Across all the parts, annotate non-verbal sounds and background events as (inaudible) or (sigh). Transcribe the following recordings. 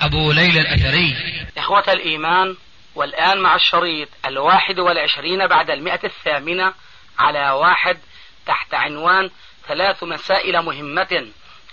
أبو ليلى الأثري. إخوة الإيمان والآن مع الشريط الواحد والعشرين بعد المئة الثامنة على واحد تحت عنوان ثلاث مسائل مهمة.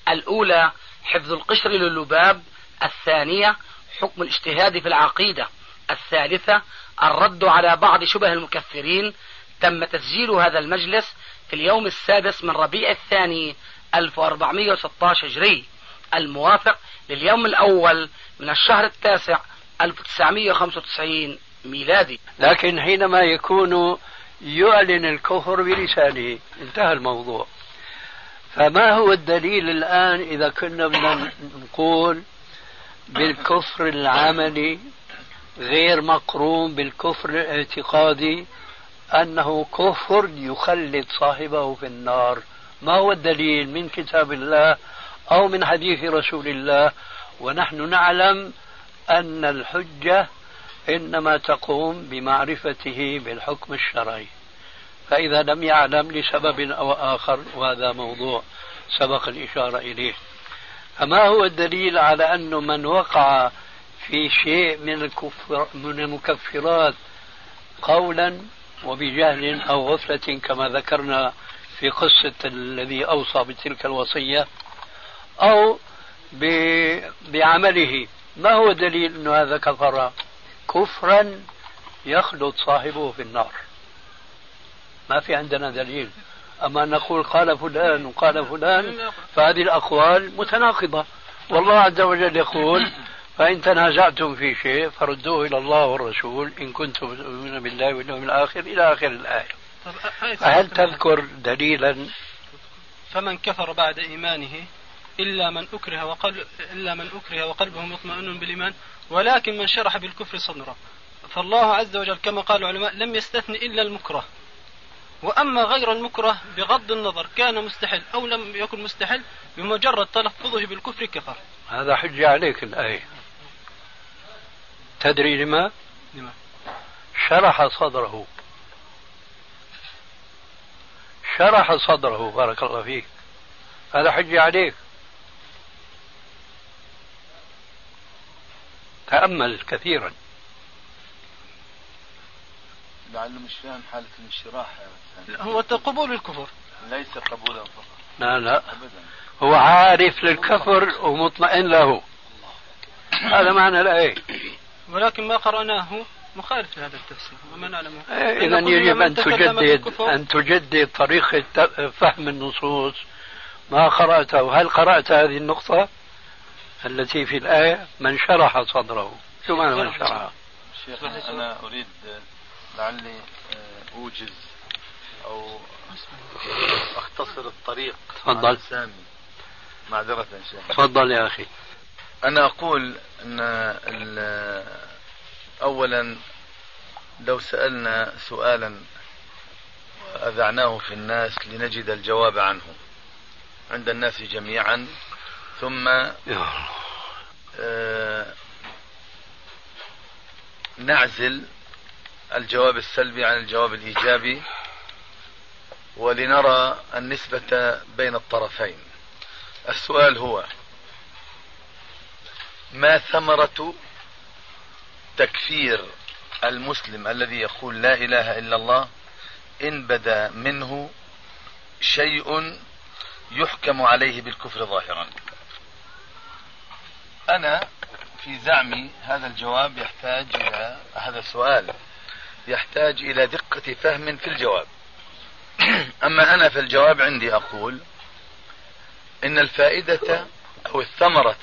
الأولى حفظ القشر للباب الثانية حكم الاجتهاد في العقيدة. الثالثة الرد على بعض شبه المكفرين. تم تسجيل هذا المجلس في اليوم السادس من ربيع الثاني 1416 هجري. الموافق لليوم الأول من الشهر التاسع 1995 ميلادي. لكن حينما يكون يعلن الكفر بلسانه. انتهى الموضوع. فما هو الدليل الآن إذا كنا بدنا نقول بالكفر العملي غير مقرون بالكفر الاعتقادي أنه كفر يخلد صاحبه في النار؟ ما هو الدليل من كتاب الله أو من حديث رسول الله ونحن نعلم أن الحجة إنما تقوم بمعرفته بالحكم الشرعي. فإذا لم يعلم لسبب أو آخر وهذا موضوع سبق الإشارة إليه. فما هو الدليل على أن من وقع في شيء من الكفر من المكفرات قولا وبجهل أو غفلة كما ذكرنا في قصة الذي أوصى بتلك الوصية أو بعمله. ما هو دليل أن هذا كفر؟ كفرا يخلد صاحبه في النار. ما في عندنا دليل. أما نقول قال فلان وقال فلان فهذه الأقوال متناقضة. والله عز وجل يقول فإن تنازعتم في شيء فردوه إلى الله والرسول إن كنتم تؤمنون بالله واليوم الآخر إلى آخر الآية. هل تذكر دليلا؟ فمن كفر بعد إيمانه إلا من أكره وقلب إلا من أكره وقلبه مطمئن بالإيمان ولكن من شرح بالكفر صدره. فالله عز وجل كما قال العلماء لم يستثن إلا المكره. وأما غير المكره بغض النظر كان مستحل أو لم يكن مستحل بمجرد تلفظه بالكفر كفر. هذا حجة عليك الآية. تدري لما؟ لما؟ شرح صدره. شرح صدره بارك الله فيك. هذا حجة عليك. تأمل كثيرا. لعله مش فاهم حالة الانشراح هو قبول الكفر. ليس قبولا فقط. لا لا. أبدا. هو عارف للكفر ومطمئن له. هذا معنى الآية ولكن ما قرأناه مخالف لهذا التفسير وما نعلمه إيه، إذا يجب أن تجدد أن تجدد طريقة فهم النصوص. ما قرأته؟ هل قرأت هذه النقطة؟ التي في الآية من شرح صدره. شو معنى من شرح. شيخ أنا أريد لعلي آه، أوجز أو أختصر الطريق تفضل. سامي معذرة شيخ. تفضل يا أخي. أنا أقول أن أولا لو سألنا سؤالا وأذعناه في الناس لنجد الجواب عنه. عند الناس جميعا ثم آه نعزل الجواب السلبي عن الجواب الإيجابي ولنرى النسبة بين الطرفين. السؤال هو ما ثمرة تكفير المسلم الذي يقول لا إله إلا الله إن بدا منه شيء يحكم عليه بالكفر ظاهرا؟ أنا في زعمي هذا الجواب يحتاج إلى هذا السؤال يحتاج إلى دقة فهم في الجواب. (clears throat) أما أنا في الجواب عندي أقول إن الفائدة أو الثمرة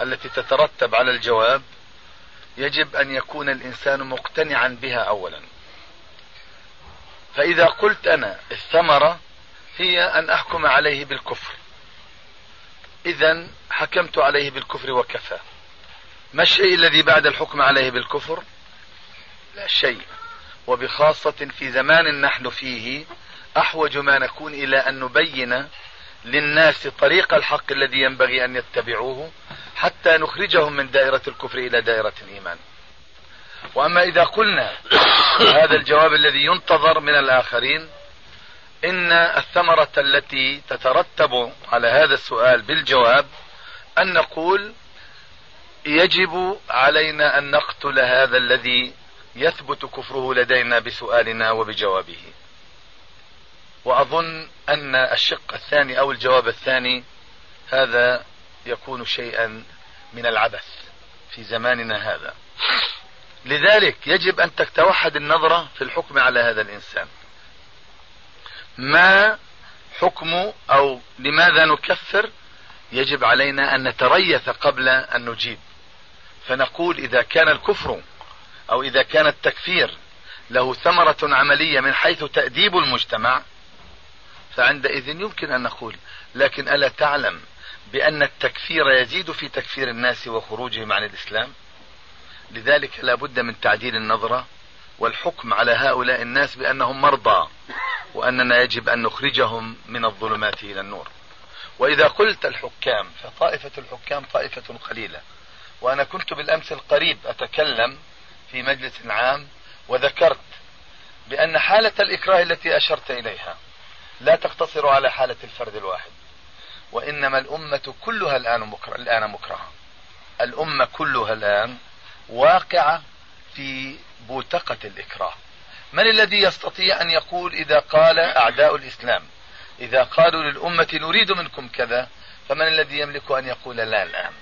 التي تترتب على الجواب يجب أن يكون الإنسان مقتنعا بها اولا. فإذا قلت أنا الثمرة هي أن أحكم عليه بالكفر. اذا حكمت عليه بالكفر وكفى. ما الشيء الذي بعد الحكم عليه بالكفر؟ لا شيء. وبخاصة في زمان نحن فيه أحوج ما نكون إلى أن نبين للناس طريق الحق الذي ينبغي أن يتبعوه حتى نخرجهم من دائرة الكفر إلى دائرة الإيمان. وأما إذا قلنا (coughs) هذا الجواب الذي ينتظر من الآخرين إن الثمرة التي تترتب على هذا السؤال بالجواب أن نقول يجب علينا أن نقتل هذا الذي يثبت كفره لدينا بسؤالنا وبجوابه. وأظن أن الشق الثاني أو الجواب الثاني هذا يكون شيئا من العبث في زماننا هذا. لذلك يجب أن تتوحد النظرة في الحكم على هذا الإنسان. ما حكم أو لماذا نكفر؟ يجب علينا أن نتريث قبل أن نجيب. فنقول إذا كان الكفر أو إذا كان التكفير له ثمرة عملية من حيث تأديب المجتمع فعندئذ يمكن أن نقول لكن ألا تعلم بأن التكفير يزيد في تكفير الناس وخروجهم عن الإسلام؟ لذلك لا بد من تعديل النظرة والحكم على هؤلاء الناس بأنهم مرضى. وأننا يجب أن نخرجهم من الظلمات إلى النور. وإذا قلت الحكام فطائفة الحكام طائفة قليلة. وأنا كنت بالأمس القريب أتكلم في مجلس عام وذكرت بأن حالة الإكراه التي أشرت إليها لا تقتصر على حالة الفرد الواحد وإنما الأمة كلها الآن مكره الآن مكرهة. الأمة كلها الآن واقعة في بوتقة الإكراه. من الذي يستطيع أن يقول إذا قال أعداء الإسلام؟ إذا قالوا للأمة نريد منكم كذا فمن الذي يملك أن يقول لا الآن؟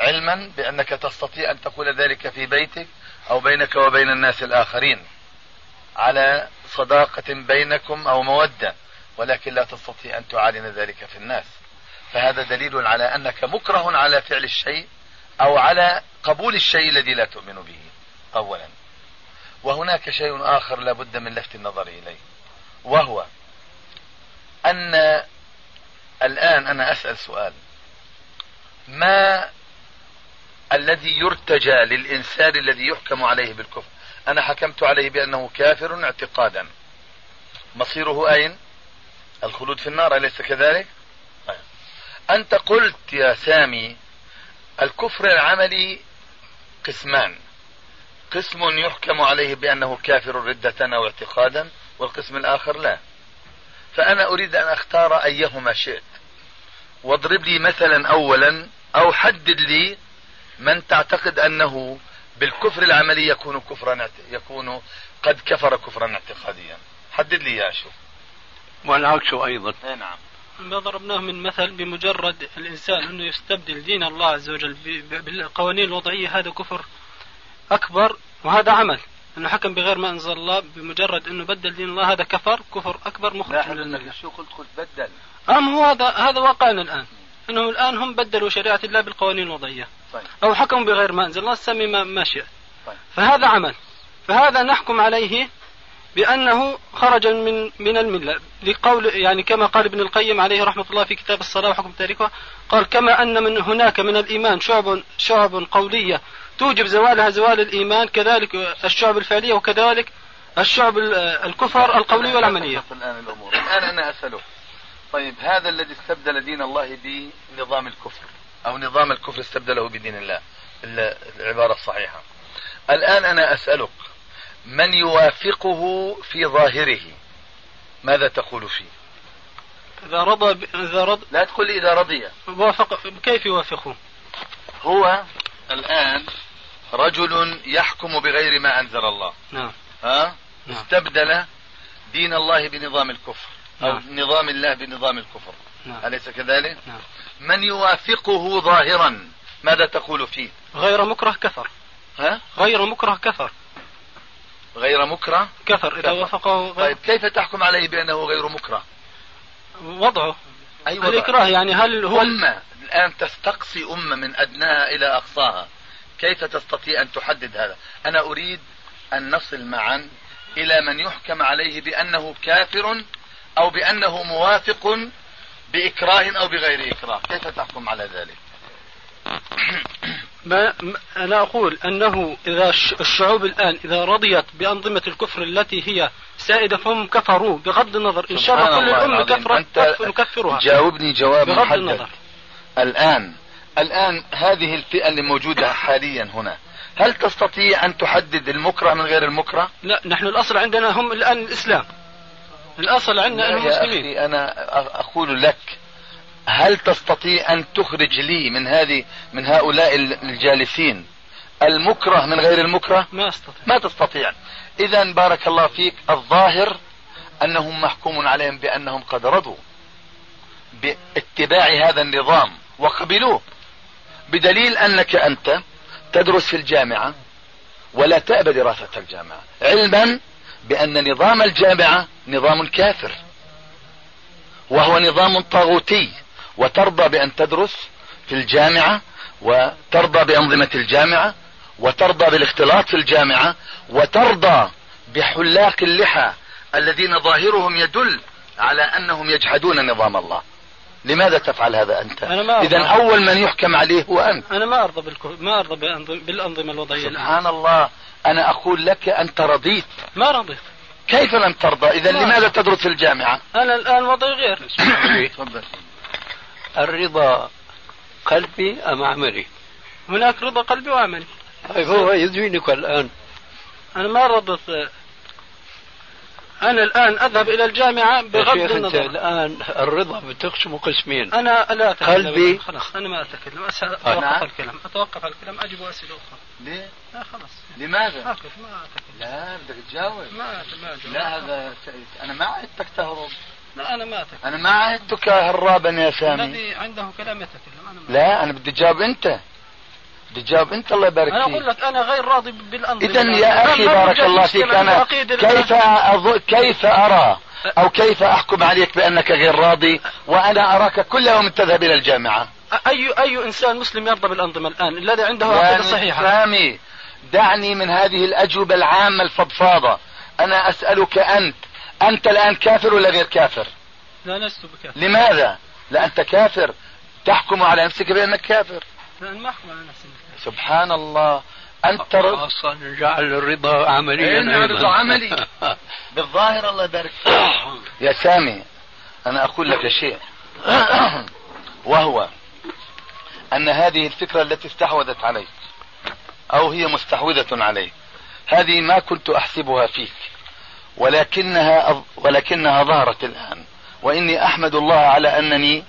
علما بأنك تستطيع أن تقول ذلك في بيتك أو بينك وبين الناس الآخرين على صداقة بينكم أو مودة ولكن لا تستطيع أن تعلن ذلك في الناس. فهذا دليل على أنك مكره على فعل الشيء أو على قبول الشيء الذي لا تؤمن به. أولا. وهناك شيء آخر لا بد من لفت النظر إليه وهو أن الآن أنا أسأل سؤال ما الذي يرتجى للإنسان الذي يحكم عليه بالكفر؟ أنا حكمت عليه بأنه كافر اعتقادا. مصيره أين؟ الخلود في النار أليس كذلك. أنت قلت يا سامي الكفر العملي قسمان. قسم يحكم عليه بأنه كافر ردة أو اعتقادا والقسم الآخر لا. فأنا أريد أن أختار أيهما شئت. واضرب لي مثلا أولا أو حدد لي من تعتقد أنه بالكفر العملي يكون كفرا يكون قد كفر كفرا اعتقاديا. حدد لي يا شو والعكس أيضا. اي نعم. ما ضربناه من مثل بمجرد الإنسان أنه يستبدل دين الله عز وجل بالقوانين الوضعية هذا كفر أكبر وهذا عمل. أنه حكم بغير ما أنزل الله بمجرد أنه بدل دين الله هذا كفر كفر أكبر مخرج من الملة. شو قلت؟ قلت بدل. أم هو هذا هذا واقعنا الآن. أنهم الآن هم بدلوا شريعة الله بالقوانين الوضعية. طيب. أو حكموا بغير ما أنزل الله سمي ما, ما شئت. طيب. فهذا عمل. فهذا نحكم عليه بأنه خرج من من الملة. لقول يعني كما قال ابن القيم عليه رحمة الله في كتاب الصلاة وحكم تاريخها قال كما أن من هناك من الإيمان شعب شعب قولية توجب زوالها زوال الإيمان كذلك الشعب الفعلية وكذلك الشعب الكفر القولية والعملية. الآن الأمور. الآن أنا أسألك طيب هذا الذي استبدل دين الله بنظام الكفر أو نظام الكفر استبدله بدين الله العبارة الصحيحة. الآن أنا أسألك من يوافقه في ظاهره؟ ماذا تقول فيه؟ إذا رضى ب... إذا رضى لا تقول لي إذا رضي. وافق كيف يوافقه؟ هو الآن رجل يحكم بغير ما أنزل الله. نعم. ها؟ نعم. استبدل دين الله بنظام الكفر أو نعم. نظام الله بنظام الكفر. نعم. أليس كذلك؟ نعم. من يوافقه ظاهرا ماذا تقول فيه؟ غير مكره كفر. ها؟ غير مكره كفر. غير مكره؟ كفر إذا وافقه غير طيب كيف تحكم عليه بأنه غير مكره؟ وضعه. أي وضع؟ الإكراه يعني هل هو أمة. الآن تستقصي أمة من أدناها إلى أقصاها. كيف تستطيع أن تحدد هذا؟ أنا أريد أن نصل معا إلى من يحكم عليه بأنه كافر أو بأنه موافق بإكراه أو بغير إكراه. كيف تحكم على ذلك؟ ما أنا أقول أنه إذا الشعوب الآن إذا رضيت بأنظمة الكفر التي هي سائدة فهم كفروا بغض النظر. إن شاء الله كل الأمة كفرت نكفرها. جاوبني جواب بغض محدد. النظر. الآن الآن هذه الفئة اللي موجودة حاليا هنا هل تستطيع أن تحدد المكره من غير المكره؟ لا نحن الأصل عندنا هم الآن الإسلام. الأصل عندنا أنهم مسلمين. أخي أنا أقول لك هل تستطيع أن تخرج لي من هذه من هؤلاء الجالسين المكره من غير المكره؟ ما أستطيع. ما تستطيع. إذا بارك الله فيك الظاهر أنهم محكوم عليهم بأنهم قد رضوا باتباع هذا النظام وقبلوه. بدليل أنك أنت تدرس في الجامعة ولا تأبى دراسة الجامعة علما بأن نظام الجامعة نظام كافر وهو نظام طاغوتي وترضى بأن تدرس في الجامعة وترضى بأنظمة الجامعة وترضى بالاختلاط في الجامعة وترضى بحلاق اللحى الذين ظاهرهم يدل على أنهم يجحدون نظام الله. لماذا تفعل هذا أنت؟ إذا أول من يحكم عليه هو أنت. أنا ما أرضى بالكو... ما أرضى بالأنظمة الوضعية سبحان الله. أنا أقول لك أنت رضيت. ما رضيت. كيف لم ترضى؟ إذا لماذا تدرس في الجامعة؟ أنا الآن وضعي غير. (coughs) تفضل. الرضا قلبي أم عملي؟ هناك رضا قلبي وعملي. طيب هو يدوينك الآن. أنا ما رضيت. أنا الآن أذهب إلى الجامعة بغض النظر أنت الآن الرضا بتقسم قسمين. أنا لا أتكلم. قلبي. خلاص أنا ما أتكلم. أتوقف نعم. الكلام. أتوقف الكلام. أجب أسئلة أخرى. ليه؟ لا خلاص. لماذا؟ ما أتكلم. لا بدك تجاوب. ما ما لا هذا أنا ما عدتك تهرب. لا أنا ما أتكلم. أنا ما عهدتك هرابا يا سامي. الذي عنده كلام يتكلم. أنا ما لا أنا بدي تجاوب أنت. تجاوب انت الله يبارك فيك. أنا أقول لك أنا غير راضي بالأنظمة. اذا يا أخي بارك الله فيك. أنا كيف أظ... كيف أرى أو كيف أحكم عليك بأنك غير راضي؟ وأنا أراك كل يوم تذهب إلى الجامعة. أي أي إنسان مسلم يرضى بالأنظمة الآن؟ الذي عنده عقيدة صحيحة. سامي دعني من هذه الأجوبة العامة الفضفاضة. أنا أسألك أنت أنت الآن كافر ولا غير كافر؟ لا لست بكافر. لماذا؟ لا انت كافر. تحكم على نفسك بأنك كافر. لا ما أحكم على نفسي. سبحان الله. أنت أصلا جعل الرضا عمليا الرضا عملي. (laughs) بالظاهر الله يبارك يا سامي أنا أقول لك شيء. (clears throat) وهو أن هذه الفكرة التي استحوذت عليك أو هي مستحوذة عليك هذه ما كنت أحسبها فيك ولكنها ولكنها ظهرت الآن. وإني أحمد الله على أنني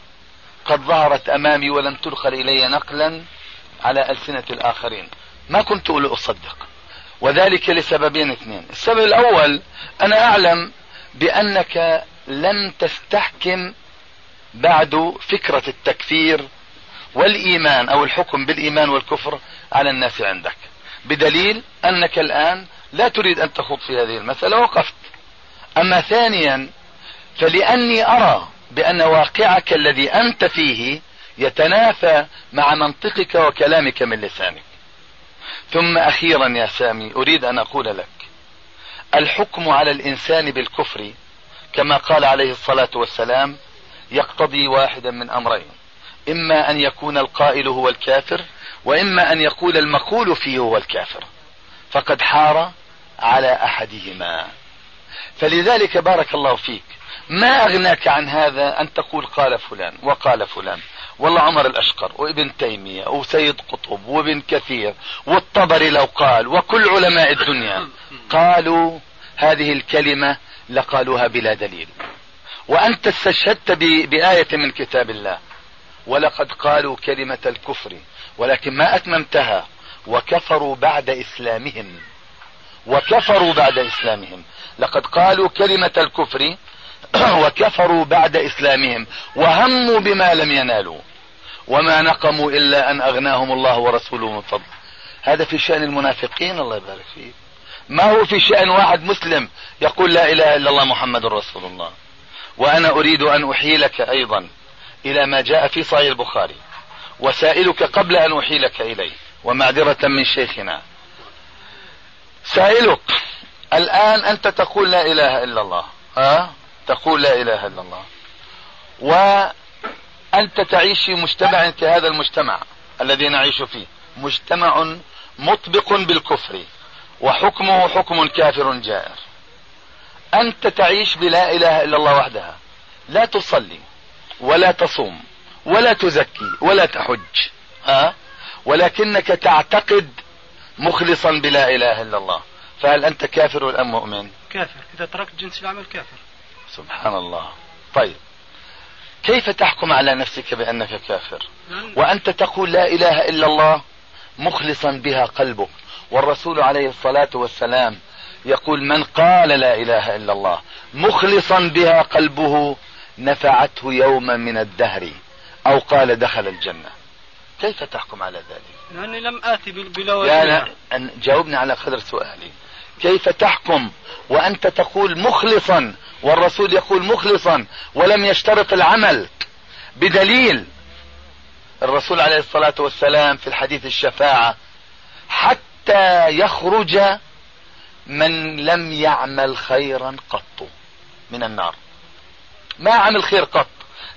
قد ظهرت أمامي ولم تدخل إلي نقلا على ألسنة الآخرين. ما كنت أصدق. وذلك لسببين اثنين. السبب الأول أنا أعلم بأنك لم تستحكم بعد فكرة التكفير والإيمان أو الحكم بالإيمان والكفر على الناس عندك. بدليل أنك الآن لا تريد أن تخوض في هذه المسألة وقفت. أما ثانيا فلأني أرى بأن واقعك الذي أنت فيه يتنافى مع منطقك وكلامك من لسانك. ثم أخيرا يا سامي أريد أن أقول لك الحكم على الإنسان بالكفر كما قال عليه الصلاة والسلام يقتضي واحدا من أمرين إما أن يكون القائل هو الكافر وإما أن يقول المقول فيه هو الكافر. فقد حار على أحدهما. فلذلك بارك الله فيك ما أغناك عن هذا أن تقول قال فلان وقال فلان؟ والله عمر الأشقر وابن تيمية وسيد قطب وابن كثير والطبري لو قال وكل علماء الدنيا قالوا هذه الكلمة لقالوها بلا دليل. وأنت استشهدت بآية من كتاب الله. ولقد قالوا كلمة الكفر ولكن ما أتممتها. وكفروا بعد إسلامهم. وكفروا بعد إسلامهم. لقد قالوا كلمة الكفر (clears throat) وكفروا بعد إسلامهم وهموا بما لم ينالوا وما نقموا إلا أن أغناهم الله ورسوله من فضل. هذا في شأن المنافقين الله يبارك فيه ما هو في شأن واحد مسلم يقول لا إله إلا الله محمد رسول الله؟ وأنا أريد أن أحيلك أيضا إلى ما جاء في صحيح البخاري. وسائلك قبل أن أحيلك إليه. ومعذرة من شيخنا. سائلك الآن أنت تقول لا إله إلا الله. ها؟ تقول لا إله إلا الله. وأنت تعيش في مجتمع كهذا المجتمع الذي نعيش فيه. مجتمع مطبق بالكفر وحكمه حكم كافر جائر. أنت تعيش بلا إله إلا الله وحدها. لا تصلي ولا تصوم ولا تزكي ولا تحج ها؟ ولكنك تعتقد مخلصا بلا إله إلا الله. فهل أنت كافر أم مؤمن؟ كافر. إذا تركت جنس العمل كافر. سبحان الله. طيب. كيف تحكم على نفسك بأنك كافر؟ وأنت تقول لا إله إلا الله مخلصا بها قلبك. والرسول عليه الصلاة والسلام يقول من قال لا إله إلا الله مخلصا بها قلبه نفعته يوما من الدهر أو قال دخل الجنة. كيف تحكم على ذلك؟ لأني لم آتي بلا لا لا جاوبني على قدر سؤالي. كيف تحكم وأنت تقول مخلصا والرسول يقول مخلصا ولم يشترط العمل بدليل. الرسول عليه الصلاة والسلام في الحديث الشفاعة حتى يخرج من لم يعمل خيرا قط من النار. ما عمل خير قط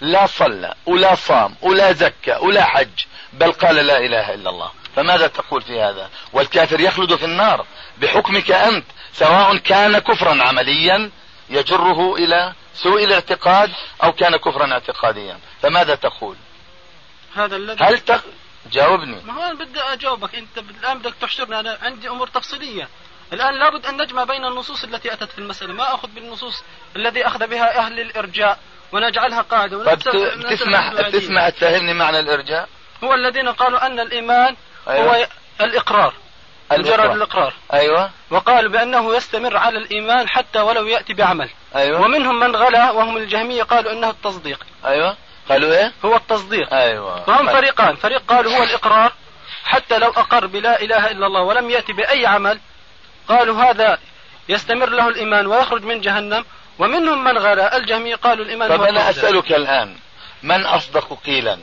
لا صلى ولا صام ولا زكى ولا حج بل قال لا إله إلا الله. فماذا تقول في هذا؟ والكافر يخلد في النار. بحكمك أنت سواء كان كفرا عمليا يجره إلى سوء الاعتقاد أو كان كفرا اعتقاديا. فماذا تقول؟ هذا الذي هل تق... جاوبني. ما هو أنا بدي أجاوبك. أنت الآن بدك تحشرني. أنا عندي أمور تفصيلية. الآن لابد أن نجمع بين النصوص التي أتت في المسألة. ما أخذ بالنصوص الذي أخذ بها أهل الإرجاء ونجعلها قاعدة. طيب تسمح تسمح تفهمني معنى الإرجاء؟ هو الذين قالوا أن الإيمان أيوة. هو الإقرار مجرد الإقرار أيوة. وقالوا بأنه يستمر على الإيمان حتى ولو يأتي بعمل. أيوة. ومنهم من غلا وهم الجهمية قالوا أنه التصديق. أيوة. قالوا إيه؟ هو التصديق. أيوة. فهم طيب. فريقان. فريق قالوا هو الإقرار حتى لو أقر بلا إله إلا الله ولم يأتي بأي عمل قالوا هذا يستمر له الإيمان ويخرج من جهنم. ومنهم من غلا الجهمية قالوا الإيمان طب أنا أسألك الآن من أصدق قيلا؟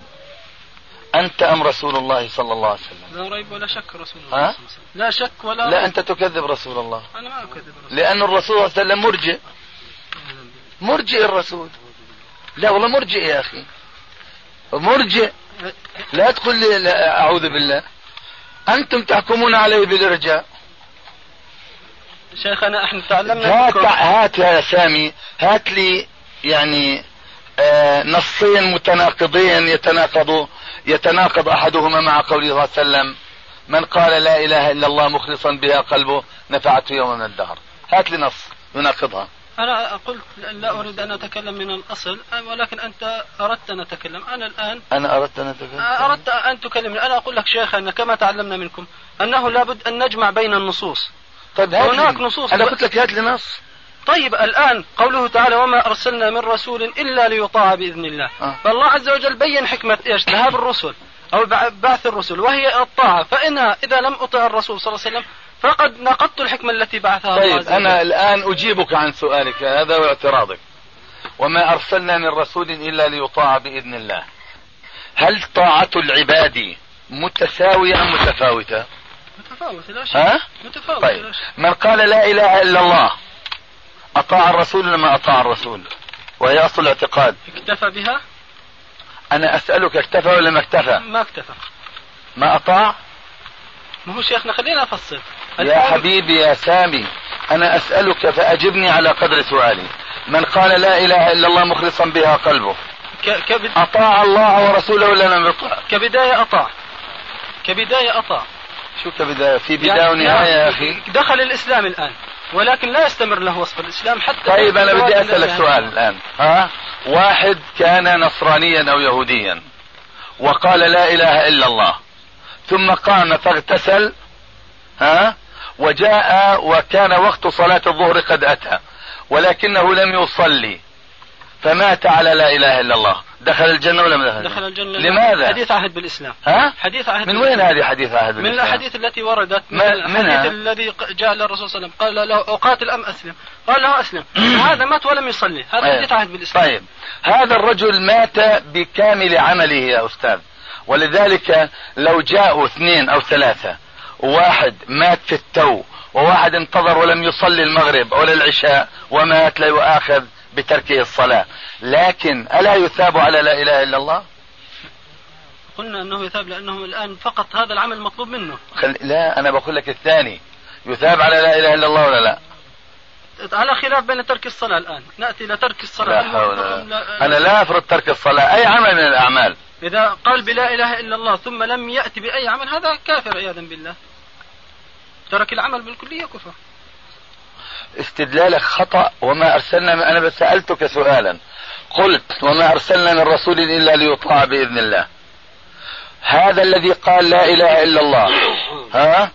أنت أم رسول الله صلى الله عليه وسلم؟ لا ريب ولا شك رسول الله ها؟ لا شك ولا لا أنت تكذب رسول الله. أنا ما أكذب رسول لأن الرسول صلى الله عليه وسلم مرجئ. مرجئ الرسول. لا والله مرجئ يا أخي. مرجئ. لا تقول لي لا أعوذ بالله. أنتم تحكمون عليه بالإرجاء. شيخنا إحنا تعلمنا هات هات يا سامي. هات لي يعني آه نصين متناقضين يتناقضوا يتناقض أحدهما مع قوله صلى الله عليه وسلم من قال لا إله إلا الله مخلصا بها قلبه نفعته يوم من الدهر. هات لي نص يناقضها. أنا قلت لا أريد أن أتكلم من الأصل ولكن أنت أردت أن أتكلم. أنا الآن أنا أردت أن أتكلم. أردت أن تكلمني. أنا أقول لك شيخ أن كما تعلمنا منكم أنه لابد أن نجمع بين النصوص. طيب هناك نصوص أنا قلت لك هات لي نص. طيب الآن قوله تعالى وما أرسلنا من رسول إلا ليطاع بإذن الله آه. فالله عز وجل بين حكمة إيش ذهاب الرسل أو بعث الرسل وهي الطاعة فإنها إذا لم أطع الرسول صلى الله عليه وسلم فقد نقضت الحكمة التي بعثها طيب الله عز وجل. أنا الآن أجيبك عن سؤالك هذا واعتراضك وما أرسلنا من رسول إلا ليطاع بإذن الله هل طاعة العباد متساوية أم متفاوتة؟ متفاوتة لا شك ها؟ متفاوتة طيب لا شك. من قال لا إله إلا الله أطاع الرسول ولا ما أطاع الرسول؟ وهي أصل الاعتقاد اكتفى بها؟ أنا أسألك اكتفى ولا ما اكتفى؟ ما اكتفى ما أطاع؟ ما هو شيخنا خلينا أفصل يا حبيبي يا سامي أنا أسألك فأجبني على قدر سؤالي من قال لا إله إلا الله مخلصا بها قلبه. كبد... أطاع الله ورسوله ولا لم يطع كبداية أطاع كبداية أطاع شو كبداية في بداية يعني ونهاية يا أخي دخل الإسلام الآن ولكن لا يستمر له وصف الإسلام حتى طيب أنا بدي أسألك سؤال الآن. ها؟ واحد كان نصرانيا أو يهوديا وقال لا إله إلا الله ثم قام فاغتسل ها؟ وجاء وكان وقت صلاة الظهر قد أتى ولكنه لم يصلي فمات على لا إله إلا الله. دخل الجنة ولا ما دخل؟ دخل الجنة لماذا؟ حديث عهد بالإسلام ها؟ حديث عهد من وين هذه حديث عهد بالإسلام؟ من الأحاديث التي وردت من الحديث الذي جاء للرسول صلى الله عليه وسلم قال له أقاتل أم أسلم؟ قال له أسلم هذا مات ولم يصلي هذا طيب. حديث عهد بالإسلام طيب هذا الرجل مات بكامل عمله يا أستاذ ولذلك لو جاءوا اثنين أو ثلاثة وواحد مات في التو وواحد انتظر ولم يصلي المغرب ولا العشاء ومات لا يؤاخذ بتركه الصلاة. لكن ألا يثاب على لا إله إلا الله؟ قلنا أنه يثاب لأنه الآن فقط هذا العمل مطلوب منه. خل... لا أنا بقول لك الثاني. يثاب على لا إله إلا الله ولا لا؟ على خلاف بين ترك الصلاة الآن. نأتي إلى ترك الصلاة. لا حول أنا لا أفرض ترك الصلاة. أي عمل من الأعمال؟ إذا قال بلا إله إلا الله ثم لم يأتي بأي عمل هذا كافر عياذا بالله. ترك العمل بالكلية كفر. استدلالك خطأ وما أرسلنا أنا بس سألتك سؤالا. قلت وما أرسلنا من رسول إلا ليطاع بإذن الله. هذا الذي قال لا إله إلا الله. (coughs) ها؟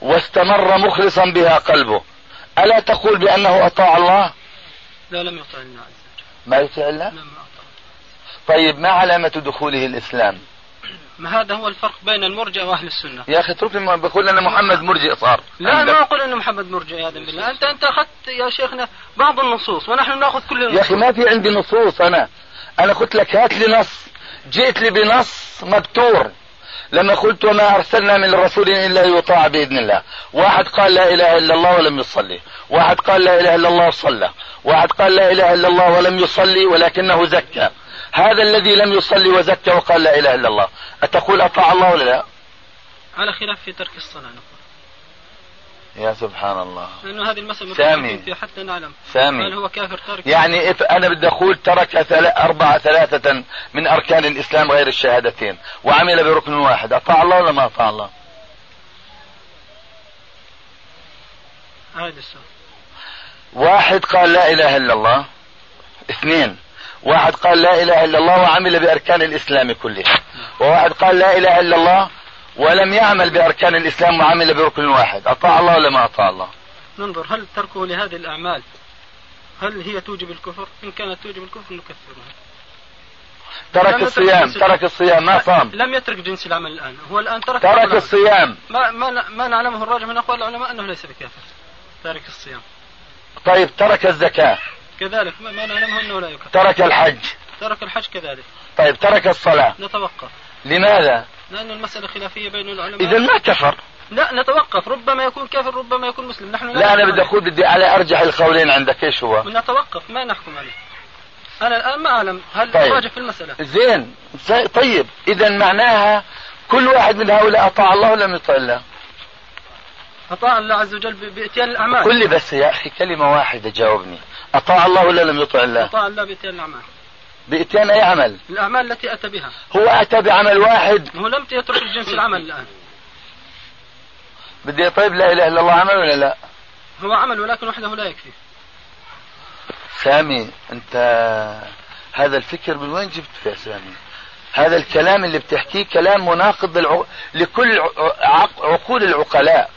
واستمر مخلصا بها قلبه. ألا تقول بأنه أطاع الله؟ لا لم يطع الله عز وجل. ما يطيع الله؟ لم أطاع طيب ما علامة دخوله الإسلام؟ ما هذا هو الفرق بين المرجع وأهل السنة؟ يا أخي اتركني بقول أنا محمد مرجئ صار. لا عندك. ما أقول إن محمد مرجع يا بالله. انت أنت أخذت يا شيخنا بعض النصوص ونحن نأخذ كل النصوص يا أخي ما في عندي نصوص أنا. أنا قلت لك هات لي نص جئت لي بنص مبتور. لما قلت وما أرسلنا من رسول إلا يطاع بإذن الله. واحد قال لا إله إلا الله ولم يصلي. واحد قال لا إله إلا الله وصلى واحد قال لا إله إلا الله ولم يصلي ولكنه زكى. هذا الذي لم يصلي وزكى وقال لا إله إلا الله. أتقول أطاع الله ولا لا؟ على خلاف في ترك الصلاة نقول. يا سبحان الله لأنه هذه المسألة سامي. فيها حتى نعلم. سامي. هل هو كافر تارك يعني إف أنا بدي أقول ترك ثل... أربعة ثلاثة من أركان الإسلام غير الشهادتين وعمل بركن واحد. أطاع الله ولا ما أطاع الله؟ هذا السؤال. واحد قال لا إله إلا الله. اثنين. واحد قال لا إله إلا الله وعمل بأركان الإسلام كلها. وواحد قال لا إله إلا الله ولم يعمل بأركان الإسلام وعمل بركن واحد. أطاع الله ولا ما أطاع الله؟ ننظر هل تركه لهذه الأعمال؟ هل هي توجب الكفر؟ إن كانت توجب الكفر نكفرها. ترك الصيام ترك الصيام ما صام. لم يترك جنس العمل الآن. هو الآن ترك ترك. الصيام. ما ما ما نعلمه الراجح من أقوال العلماء أنه ليس بكافر. تارك الصيام. طيب ترك الزكاة. كذلك ما, ما نعلمه أنه لا يكفر. ترك الحج. ترك الحج كذلك. طيب ترك الصلاة. نتوقف. لماذا؟ لأن المسألة خلافية بين العلماء. إذا ما كفر. لا نتوقف. ربما يكون كافر ربما يكون مسلم. نحن لا أنا بدي أقول بدي على أرجح القولين عندك. إيش هو؟ نتوقف. ما نحكم عليه. أنا الآن ما أعلم. هل طيب. راجع في المسألة؟ زين. زي- طيب. إذا معناها كل واحد من هؤلاء أطاع الله ولم يطع الله؟ أطاع الله عز وجل بإتيان الأعمال. قل لي بس يا أخي كلمة واحدة جاوبني. أطاع الله ولا لم يطع الله؟ أطاع الله بإتيان الأعمال. بإتيان أي عمل. الأعمال التي أتى بها. هو أتى بعمل واحد. هو لم يترك الجنس العمل الآن. بدي طيب لا إله إلا الله عمل ولا لا؟ هو عمل ولكن وحده لا يكفي. سامي أنت هذا الفكر من وين جبته يا سامي؟ هذا الكلام اللي بتحكيه كلام مناقض للع... لكل. عقول العقلاء.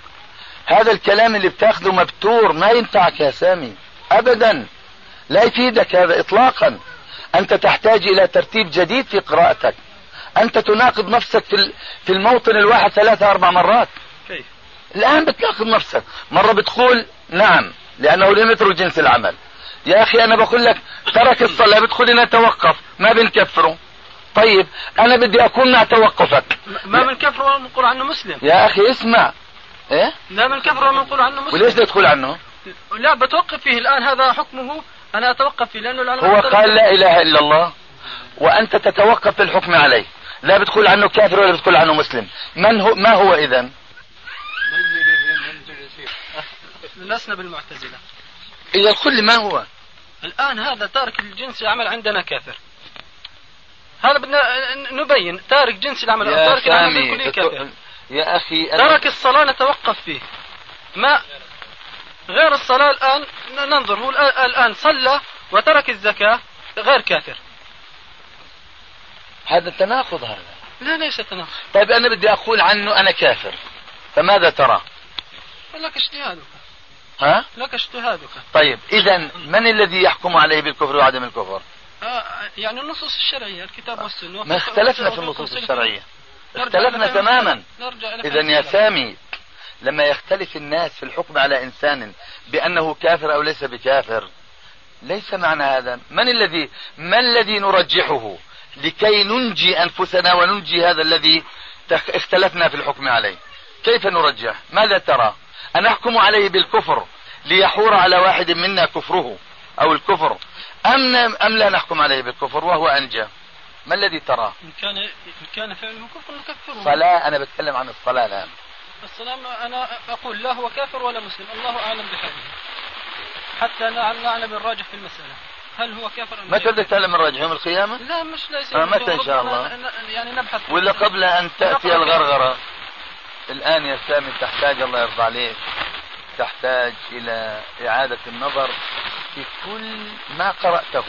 هذا الكلام اللي بتاخذه مبتور ما ينفعك يا سامي ابدا. لا يفيدك هذا اطلاقا. أنت تحتاج إلى ترتيب جديد في قراءتك. أنت تناقض نفسك في في الموطن الواحد ثلاثة أربع مرات. كيف؟ الآن بتناقض نفسك. مرة بتقول نعم لأنه لم يترك جنس العمل. يا أخي أنا بقول لك ترك الصلاة بتقول نتوقف ما بنكفره. طيب أنا بدي أكون مع توقفك ما من كفر ولا نقول عنه مسلم؟ يا أخي اسمع. إيه؟ لا من كفر ولا نقول عنه مسلم؟ وليش بدك تقول عنه؟ لا بتوقف فيه الآن. هذا حكمه أنا أتوقف فيه لأنه العلماء هو. قال لا إله إلا الله وأنت تتوقف في الحكم عليه. لا بتقول عنه كافر ولا بتقول عنه مسلم. من هو ما هو إذا؟ لسنا بالمعتزلة. إذا قل لي ما هو؟ الآن هذا تارك الجنس العمل عندنا كافر. هذا بدنا نبين تارك جنس العمل يا تارك العمل بالكلية كافر؟ يا أخي أنا- ترك الصلاة نتوقف فيه. ما غير الصلاة الآن ننظر. هو الآن- صلى وترك الزكاة غير كافر. هذا تناقض هذا. لا ليس تناقض. طيب أنا بدي أقول عنه أنا كافر. فماذا ترى؟ لك اجتهادك. ها؟ لك اجتهادك. طيب إذا من الذي يحكم عليه بالكفر وعدم الكفر؟ آه يعني النصوص الشرعية الكتاب والسنة. ما اختلفنا في النصوص الشرعية. اختلفنا تماما. إذا يا. سامي لما يختلف الناس في الحكم على إنسان بأنه كافر أو ليس بكافر ليس معنى هذا. من الذي ما الذي نرجحه لكي ننجي أنفسنا وننجي هذا الذي اختلفنا في الحكم عليه؟ كيف نرجح؟ ماذا ترى؟ أن نحكم عليه بالكفر ليحور على واحد منا كفره أو الكفر؟ أم, أم لا نحكم عليه بالكفر وهو أنجى؟ ما الذي تراه إن كان إن كان فعله كفر نكفره. صلاة أنا بتكلم عن الصلاة الآن. السلام أنا أقول لا هو كافر ولا مسلم الله أعلم بحاله. حتى نعلم نعلم الراجح في المسألة. هل هو كافر أم متى بدك تعلم الراجح يوم القيامة؟ لا مش ليس آه، متى إن شاء الله؟ يعني نبحث. ولا قبل أن تأتي الغرغرة؟ الآن يا سامي تحتاج الله يرضى عليك. تحتاج إلى إعادة النظر في كل ما قرأته.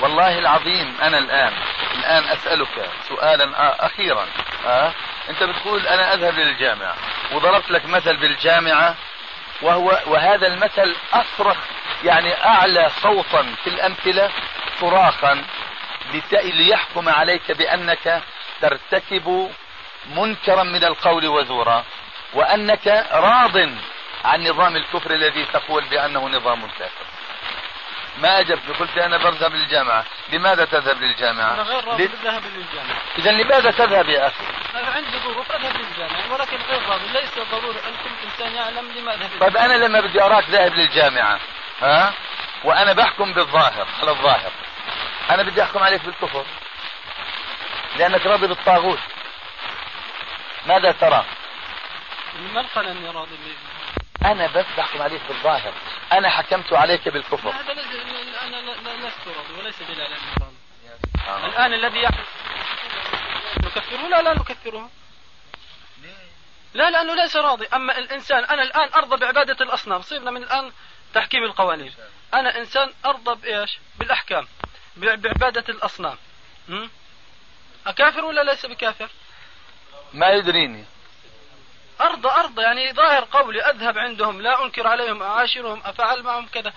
والله العظيم أنا الآن الآن أسألك سؤالا أخيرا. آه؟ أنت بتقول أنا أذهب للجامعة وضربت لك مثل بالجامعة وهو وهذا المثل أصرخ يعني أعلى صوتا في الأمثلة صراخا ليحكم عليك بأنك ترتكب منكرا من القول وزورا وأنك راض عن نظام الكفر الذي تقول بأنه نظام كافر ما أجبت قلت أنا بذهب للجامعة. لماذا تذهب للجامعة؟ أنا غير راضي بالذهاب للجامعة. إذا لماذا تذهب يا أخي؟ أنا عندي ظروف أذهب للجامعة ولكن غير راضي ليس ضروري أن كل إنسان يعلم لماذا طيب أنا لما بدي أراك ذاهب للجامعة ها؟ وأنا بحكم بالظاهر على الظاهر. أنا بدي أحكم عليك بالكفر. لأنك راضي بالطاغوت. ماذا ترى؟ من قال أني راضي أنا بس بحكم عليك بالظاهر. أنا حكمت عليك بالكفر. هذا ليس أنا لست راضي وليس دليل على. الآن الذي يحدث نكفره لا لا نكفره لا لأنه ليس راضي. أما الإنسان أنا الآن أرضى بعبادة الأصنام. صرنا من الآن تحكيم القوانين. أنا إنسان أرضى بإيش؟ بالأحكام. بعبادة الأصنام. م? أكافر ولا ليس بكافر؟ ما يدريني. أرضى أرضى يعني ظاهر قولي أذهب عندهم لا أنكر عليهم أعاشرهم أفعل معهم كذا.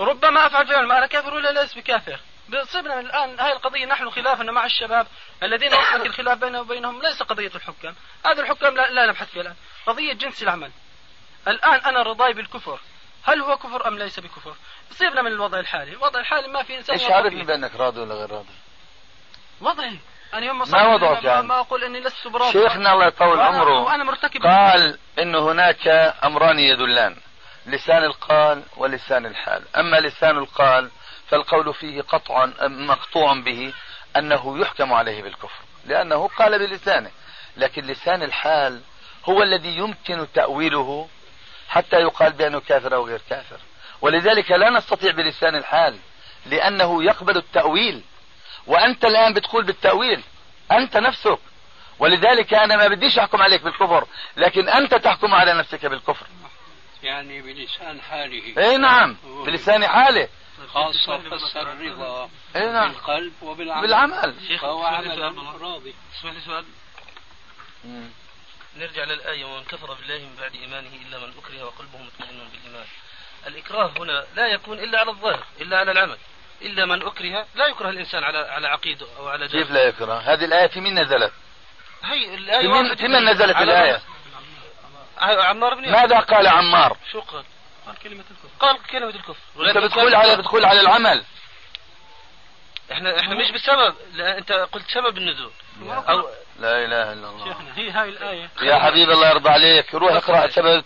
ربما أفعل فيهم أنا كافر ولا ليس بكافر؟ صرنا من الآن هاي القضية نحن خلافنا مع الشباب الذين يطلق (coughs) الخلاف بيننا وبينهم ليس قضية الحكام. هذا الحكام لا, لا نبحث فيها الآن. قضية جنس العمل. الآن أنا رضاي بالكفر. هل هو كفر أم ليس بكفر؟ صرنا من الوضع الحالي. الوضع الحالي ما في إنسان إيش فيه. بأنك راضي ولا غير راضي؟ وضعي. أنا يوم ما وضعك يعني؟ ما أقول إني لست براضي شيخنا الله يطول عمره. وأنا مرتكب قال إن هناك أمران يدلان لسان القال ولسان الحال. أما لسان القال فالقول فيه قطع مقطوع به أنه يحكم عليه بالكفر لأنه قال بلسانه. لكن لسان الحال هو الذي يمكن تأويله حتى يقال بأنه كافر أو غير كافر. ولذلك لا نستطيع بلسان الحال لأنه يقبل التأويل. وأنت الآن بتقول بالتأويل. أنت نفسك. ولذلك أنا ما بديش أحكم عليك بالكفر لكن أنت تحكم على نفسك بالكفر. يعني بلسان حاله. اي نعم بلسان حاله. خاصة فسر الرضا. اي نعم. بالقلب وبالعمل. بالعمل. فهو عمل راضي. اسمح لي سؤال؟ مم. نرجع للآية ومن كفر بالله من بعد إيمانه إلا من أكره وقلبه مطمئن بالإيمان. الإكراه هنا لا يكون إلا على الظاهر إلا على العمل. إلا من أكره لا يكره الإنسان على على عقيده أو على كيف دين لا يكره؟ هذه الآية في من نزلت؟ هي الآية في في من نزلت الآية؟ عمار بن ماذا قال عمار؟ شو قال؟ قال كلمة الكفر. قال كلمة الكفر. ولكن بتقول على بتقول على العمل. إحنا إحنا مش بسبب لا أنت قلت سبب النزول أو لا إله إلا الله. شيخنا هي هاي الآية. يا حبيبي الله يرضى عليك. روح اقرأ سبب.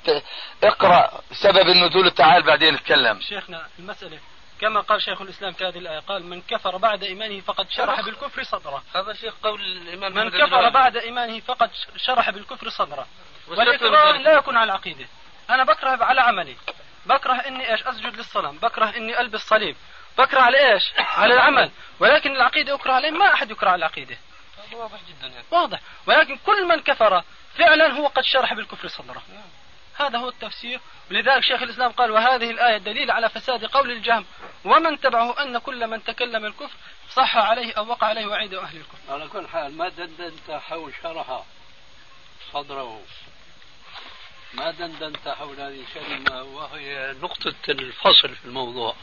اقرأ سبب النزول وتعال بعدين نتكلم. شيخنا المسألة كما قال شيخ الإسلام في هذه الآية قال من كفر بعد إيمانه فقد شرح بالكفر صدره. هذا شيخ قول الإمام من كفر. بعد إيمانه فقد شرح بالكفر صدره. ذلك. لا يكون على العقيدة أنا بكره على عملي. بكره إني إيش أسجد للصنم بكره إني ألبس صليب. بكره على إيش على العمل. ولكن العقيدة أكره عليه ما أحد يكره على العقيدة. هذا واضح جدا يعني. واضح. ولكن كل من كفر فعلا هو قد شرح بالكفر صدره. هذا هو التفسير. ولذلك شيخ الإسلام قال وهذه الآية دليل على فساد قول الجهم. ومن تبعه أن كل من تكلم الكفر صح عليه أو وقع عليه وعيد أهل الكفر. على كل حال ما دندنت حول شرح صدره؟ ما دندنت حول هذه الكلمة؟ وهي نقطة الفصل في الموضوع.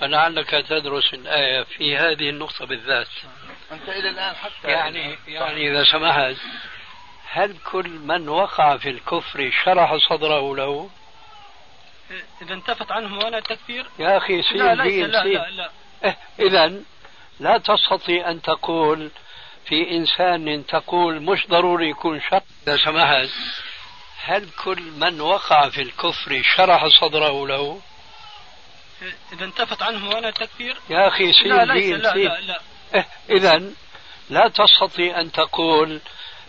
فلعلك تدرس الآية في هذه النقطة بالذات. أنت إلى الآن حتى يعني يعني إذا سمحت. هل كل من وقع في الكفر شرح صدره له؟ إذا انتفت عنه وأنا التكفير يا أخي لا سين ليس دين لا سين. لا لا. إذا لا تستطيع أن تقول في إنسان تقول مش ضروري يكون شر. إذا سمحت. هل كل من وقع في الكفر شرح صدره له؟ إذا انتفت عنه وأنا التكفير يا أخي لا سين لا سين. لا لا. إيه إذا لا تستطيع أن تقول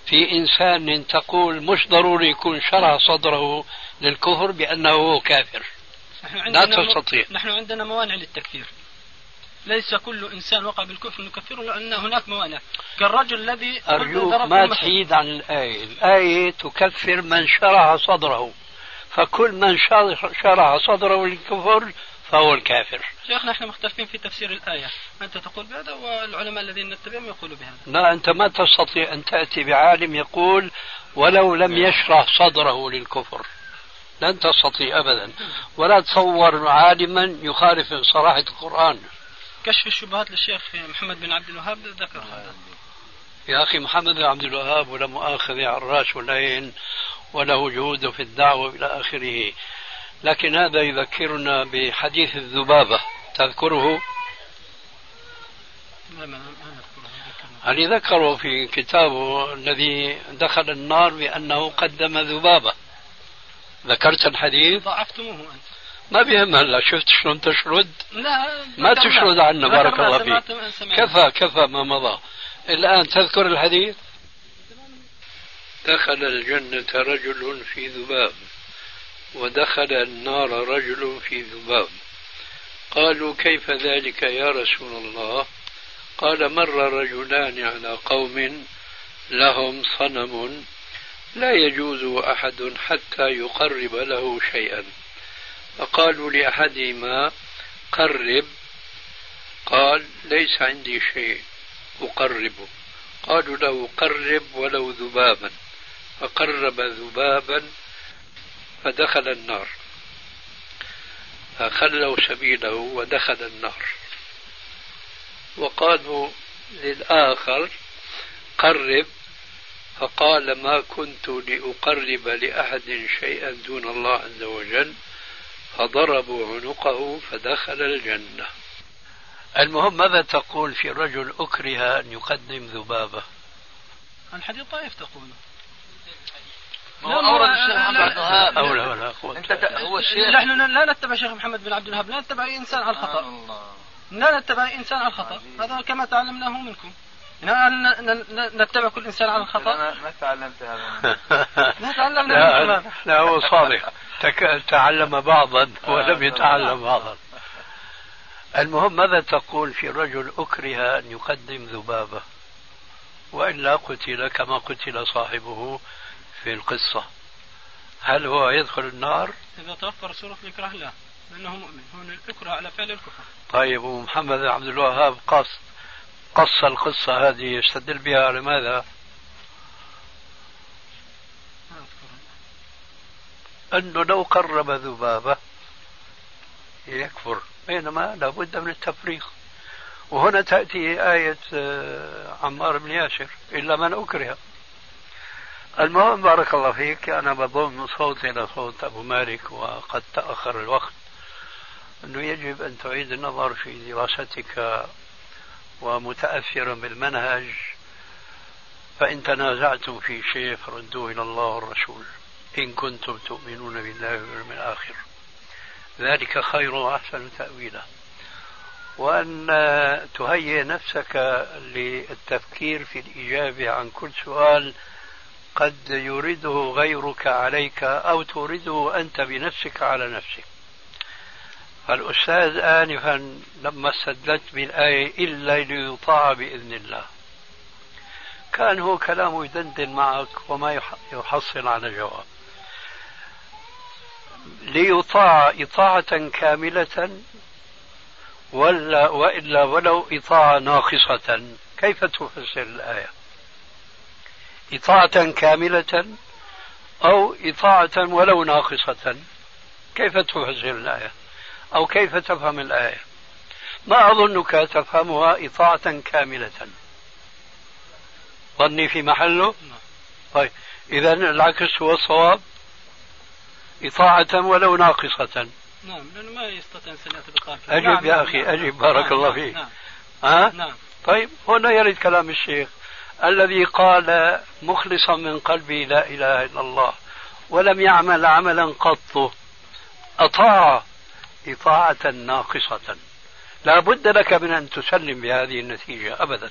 في إنسان تقول مش ضروري يكون شرع صدره للكفر بأنه كافر. لا تستطيع. نحن عندنا موانع للتكفير. ليس كل إنسان وقع بالكفر نكفره لأن هناك موانع. كالرجل الذي أرجوك ما تحيد عن الآية، الآية تكفر من شرع صدره. فكل من شرع صدره للكفر فهو الكافر. شيخنا إحنا مختلفين في تفسير الآية. أنت تقول بهذا والعلماء الذين نتبعهم يقولوا بهذا. لا أنت ما تستطيع أن تأتي بعالم يقول ولو لم يشرح صدره للكفر. لن تستطيع أبدا. ولا تصور عالما يخالف صراحة القرآن. كشف الشبهات للشيخ محمد بن عبد الوهاب ذكر هذا. يا أخي محمد بن عبد الوهاب ولا مؤاخذة على الراس والعين وله جهود في الدعوة إلى آخره. لكن هذا يذكرنا بحديث الذبابة. تذكره؟ هل ذكره في كتابه الذي دخل النار بأنه قدم ذبابة. ذكرت الحديث؟ ضعفتموه أنت. ما بيهم هلا شفت شلون تشرد؟ لا ما تشرد عنا بارك الله فيك. كفى كفى ما مضى. الآن تذكر الحديث؟ دخل الجنة رجل في ذباب. ودخل النار رجل في ذباب. قالوا كيف ذلك يا رسول الله؟ قال مر رجلان على قوم لهم صنم لا يجوز أحد حتى يقرب له شيئا. فقالوا لأحدهما قرب. قال ليس عندي شيء اقربه قالوا له قرب ولو ذبابا. فقرب ذبابا فدخل النار. فخلوا سبيله ودخل النار. وقالوا للآخر قرب. فقال ما كنت لأقرب لأحد شيئا دون الله عز وجل. فضربوا عنقه فدخل الجنة. المهم ماذا تقول في رجل أكره أن يقدم ذبابة؟ الحديث طائف تقول. ما هو أورد الشيخ محمد عبد الوهاب. ولا ولا أنت هو الشيخ. نحن لا نتبع الشيخ محمد بن عبد الوهاب لا نتبع أي إنسان على الخطأ. لا نتبع أي إنسان على الخطأ. هذا كما تعلمناه منكم. نتبع كل إنسان على الخطأ. ما تعلمت هذا. (laughs) ما تعلمنا لا, لا هو صادق. تعلم بعضا ولم يتعلم بعضا. المهم ماذا تقول في رجل أكره أن يقدم ذبابة؟ وإلا قتل كما قتل صاحبه في القصة. هل هو يدخل النار؟ إذا توفر صورة الإكراه لا لأنه مؤمن. هون الإكراه على فعل الكفر. طيب ومحمد عبد الوهاب قص قص القصة هذه يستدل بها على ماذا؟ أنه لو قرب ذبابة يكفر بينما لابد من التفريق. وهنا تأتي آية آه، عمار بن ياسر إلا من أكره. المهم بارك الله فيك. أنا بضم صوتي إلى صوت أبو مالك وقد تأخر الوقت. أنه يجب أن تعيد النظر في دراستك ومتأثرا بالمنهج. فإن تنازعتم في شيء فردوه إلى الله والرسول إن كنتم تؤمنون بالله واليوم الآخر. ذلك خير وأحسن تأويلا. وأن تهيئ نفسك للتفكير في الإجابة عن كل سؤال قد يريده غيرك عليك أو تريده أنت بنفسك على نفسك. فالأستاذ آنفا لما استدلت بالآية إلا ليطاع بإذن الله. كان هو كلامه يدندن معك وما يحصل على جواب. ليطاع إطاعة كاملة ولا وإلا ولو إطاعة ناقصة. كيف تفسر الآية؟ إطاعة كاملة أو إطاعة ولو ناقصة. كيف تفسر الآية؟ أو كيف تفهم الآية؟ ما أظنك تفهمها إطاعة كاملة. ظني في محله؟ طيب إذا العكس هو الصواب. إطاعة ولو ناقصة. نعم لأنه ما يستطيع أن يأتي أجب نعم يا أخي نعم أجب بارك نعم الله فيك. نعم ها؟ نعم. طيب هنا يرد كلام الشيخ. الذي قال مخلصا من قلبه لا إله إلا الله ولم يعمل عملا قط أطاع إطاعة ناقصة. لا بد لك من أن تسلم بهذه النتيجة أبدا.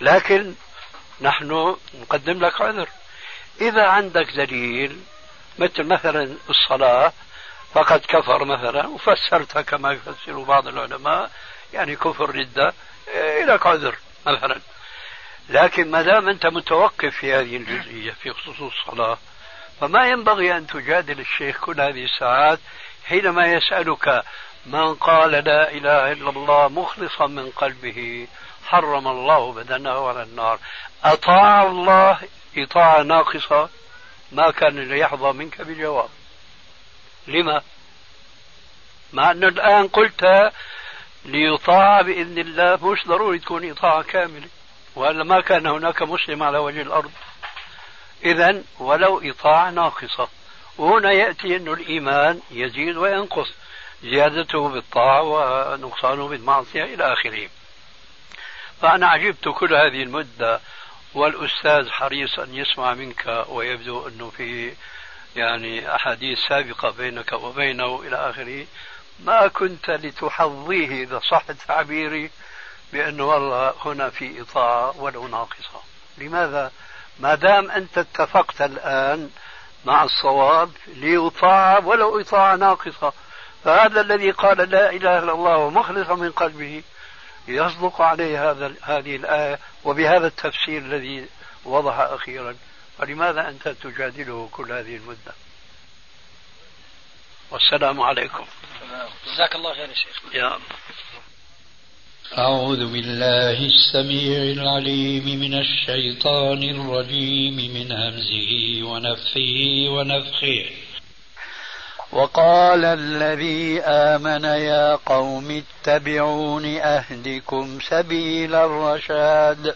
لكن نحن نقدم لك عذر. إذا عندك دليل مثل مثلا الصلاة فقد كفر مثلا وفسرتها كما يفسر بعض العلماء يعني كفر ردة إيه لك عذر مثلا. لكن ما دام أنت متوقف في هذه الجزئية في خصوص الصلاة فما ينبغي أن تجادل الشيخ كل هذه الساعات حينما يسألك من قال لا إله إلا الله مخلصا من قلبه حرم الله بدنه على النار. أطاع الله إطاعة ناقصة ما كان ليحظى منك بجواب لما؟ مع أنه الآن قلت ليطاع بإذن الله مش ضروري تكون إطاعة كاملة. وإلا ما كان هناك مسلم على وجه الأرض. إذا ولو إطاعة ناقصة. وهنا يأتي أن الإيمان يزيد وينقص. زيادته بالطاعة ونقصانه بالمعصية إلى آخره. فأنا عجبت كل هذه المدة والأستاذ حريص أن يسمع منك ويبدو أنه في يعني أحاديث سابقة بينك وبينه إلى آخره. ما كنت لتحظيه إذا صح تعبيري بأنه والله هنا في إطاعة ولو ناقصة. لماذا؟ ما دام أنت اتفقت الآن مع الصواب ليطاع ولو إطاعة ناقصة. فهذا الذي قال لا إله إلا الله ومخلصا من قلبه يصدق عليه هذا هذه الآية وبهذا التفسير الذي وضح أخيرا. فلماذا أنت تجادله كل هذه المدة؟ والسلام عليكم. جزاك الله خير يا شيخ. يا أعوذ بالله السميع العليم من الشيطان الرجيم من همزه ونفخه ونفخه. وقال الذي آمن يا قوم اتبعون أهدكم سبيل الرشاد.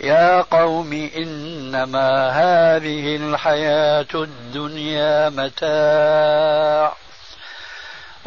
يا قوم إنما هذه الحياة الدنيا متاع.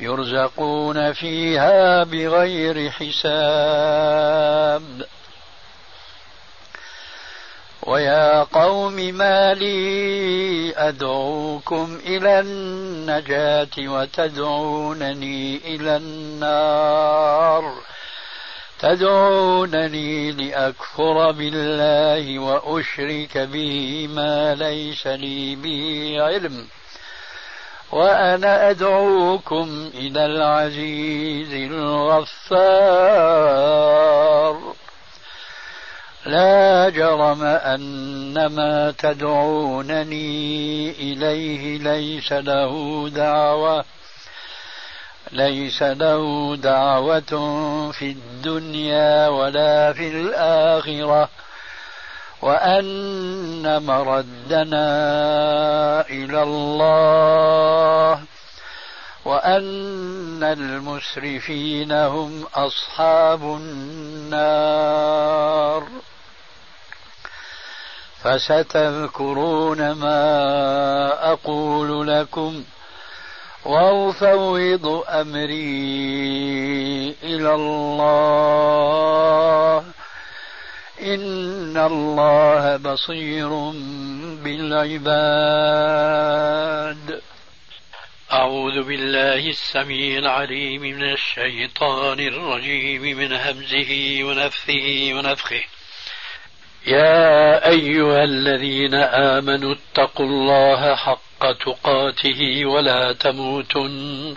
يرزقون فيها بغير حساب. ويا قوم ما لي أدعوكم إلى النجاة وتدعونني إلى النار. تدعونني لأكفر بالله وأشرك به ما ليس لي به علم. وأنا أدعوكم إلى العزيز الغفار. لا جرم أن ما تدعونني إليه ليس له دعوة ليس له دعوة في الدنيا ولا في الآخرة. وأن مردنا إلى الله وأن المسرفين هم أصحاب النار. فستذكرون ما أقول لكم وأفوض أمري إلى الله. إن الله بصير بالعباد. أعوذ بالله السميع العليم من الشيطان الرجيم من همزه ونفثه ونفخه. يا أيها الذين آمنوا اتقوا الله حق تقاته ولا تموتن.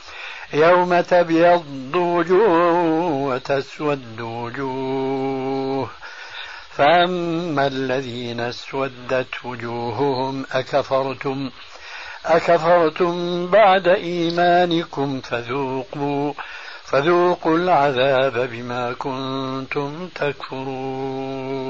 يوم تبيض وجوه وتسود وجوه. فأما الذين اسودت وجوههم أكفرتم أكفرتم بعد إيمانكم فذوقوا فذوقوا العذاب بما كنتم تكفرون.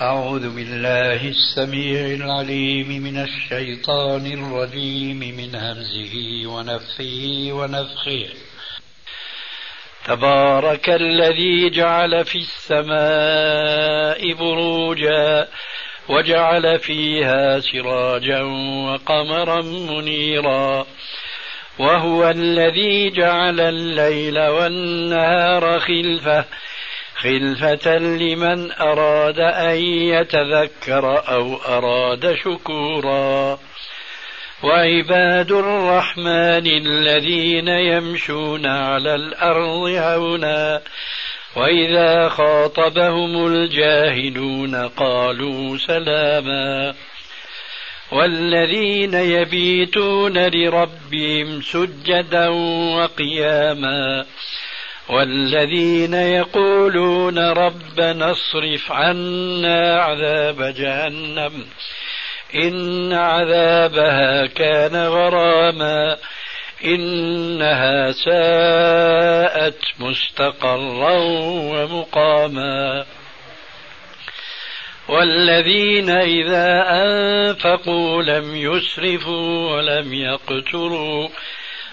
أعوذ بالله السميع العليم من الشيطان الرجيم من همزه ونفخه ونفخه. تبارك الذي جعل في السماء بروجا وجعل فيها سراجا وقمرا منيرا. وهو الذي جعل الليل والنهار خلفه خلفة لمن أراد أن يتذكر أو أراد شكورا. وعباد الرحمن الذين يمشون على الأرض هونا وإذا خاطبهم الجاهلون قالوا سلاما. والذين يبيتون لربهم سجدا وقياما. والذين يقولون ربنا اصرف عنا عذاب جهنم إن عذابها كان غراما إنها ساءت مستقرا ومقاما والذين إذا أنفقوا لم يسرفوا ولم يقتروا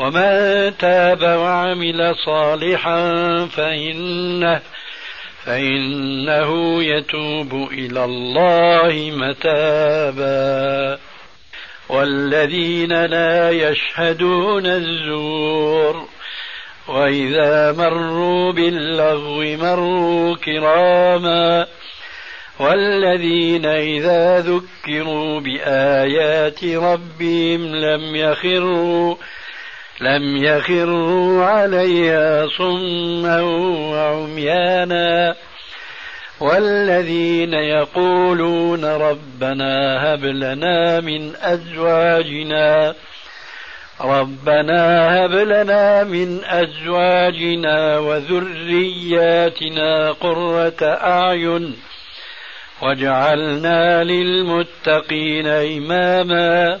ومن تاب وعمل صالحا فإنه فإنه يتوب إلى الله متابا والذين لا يشهدون الزور وإذا مروا باللغو مروا كراما والذين إذا ذكروا بآيات ربهم لم يخروا لم يخروا عليها صما وعميانا. والذين يقولون ربنا هب لنا من أزواجنا ربنا هب لنا من أزواجنا وذرياتنا قرة أعين واجعلنا للمتقين إماما.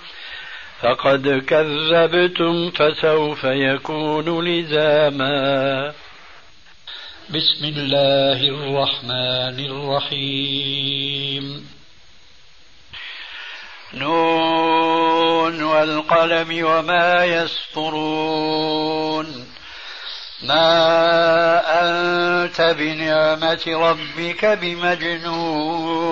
فقد كذبتم فسوف يكون لزاما. بسم الله الرحمن الرحيم. نون والقلم وما يسطرون. ما أنت بنعمة ربك بمجنون.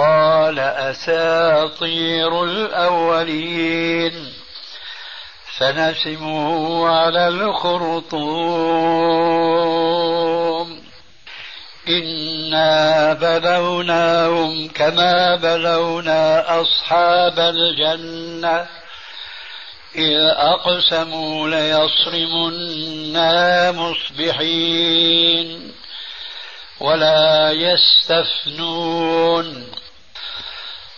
قال أساطير الأولين. سنسمه على الخرطوم. إنا بلوناهم كما بلونا أصحاب الجنة. إذ أقسموا ليصرمنا مصبحين. ولا يستثنون.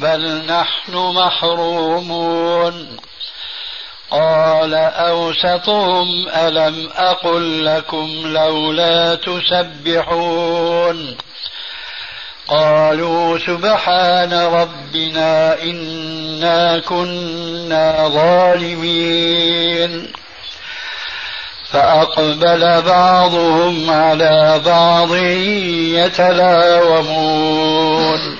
بل نحن محرومون. قال أوسطهم ألم أقل لكم لولا تسبحون. قالوا سبحان ربنا إنا كنا ظالمين. فأقبل بعضهم على بعض يتلاومون.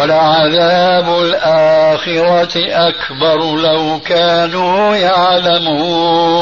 ولعذاب الآخرة أكبر لو كانوا يعلمون.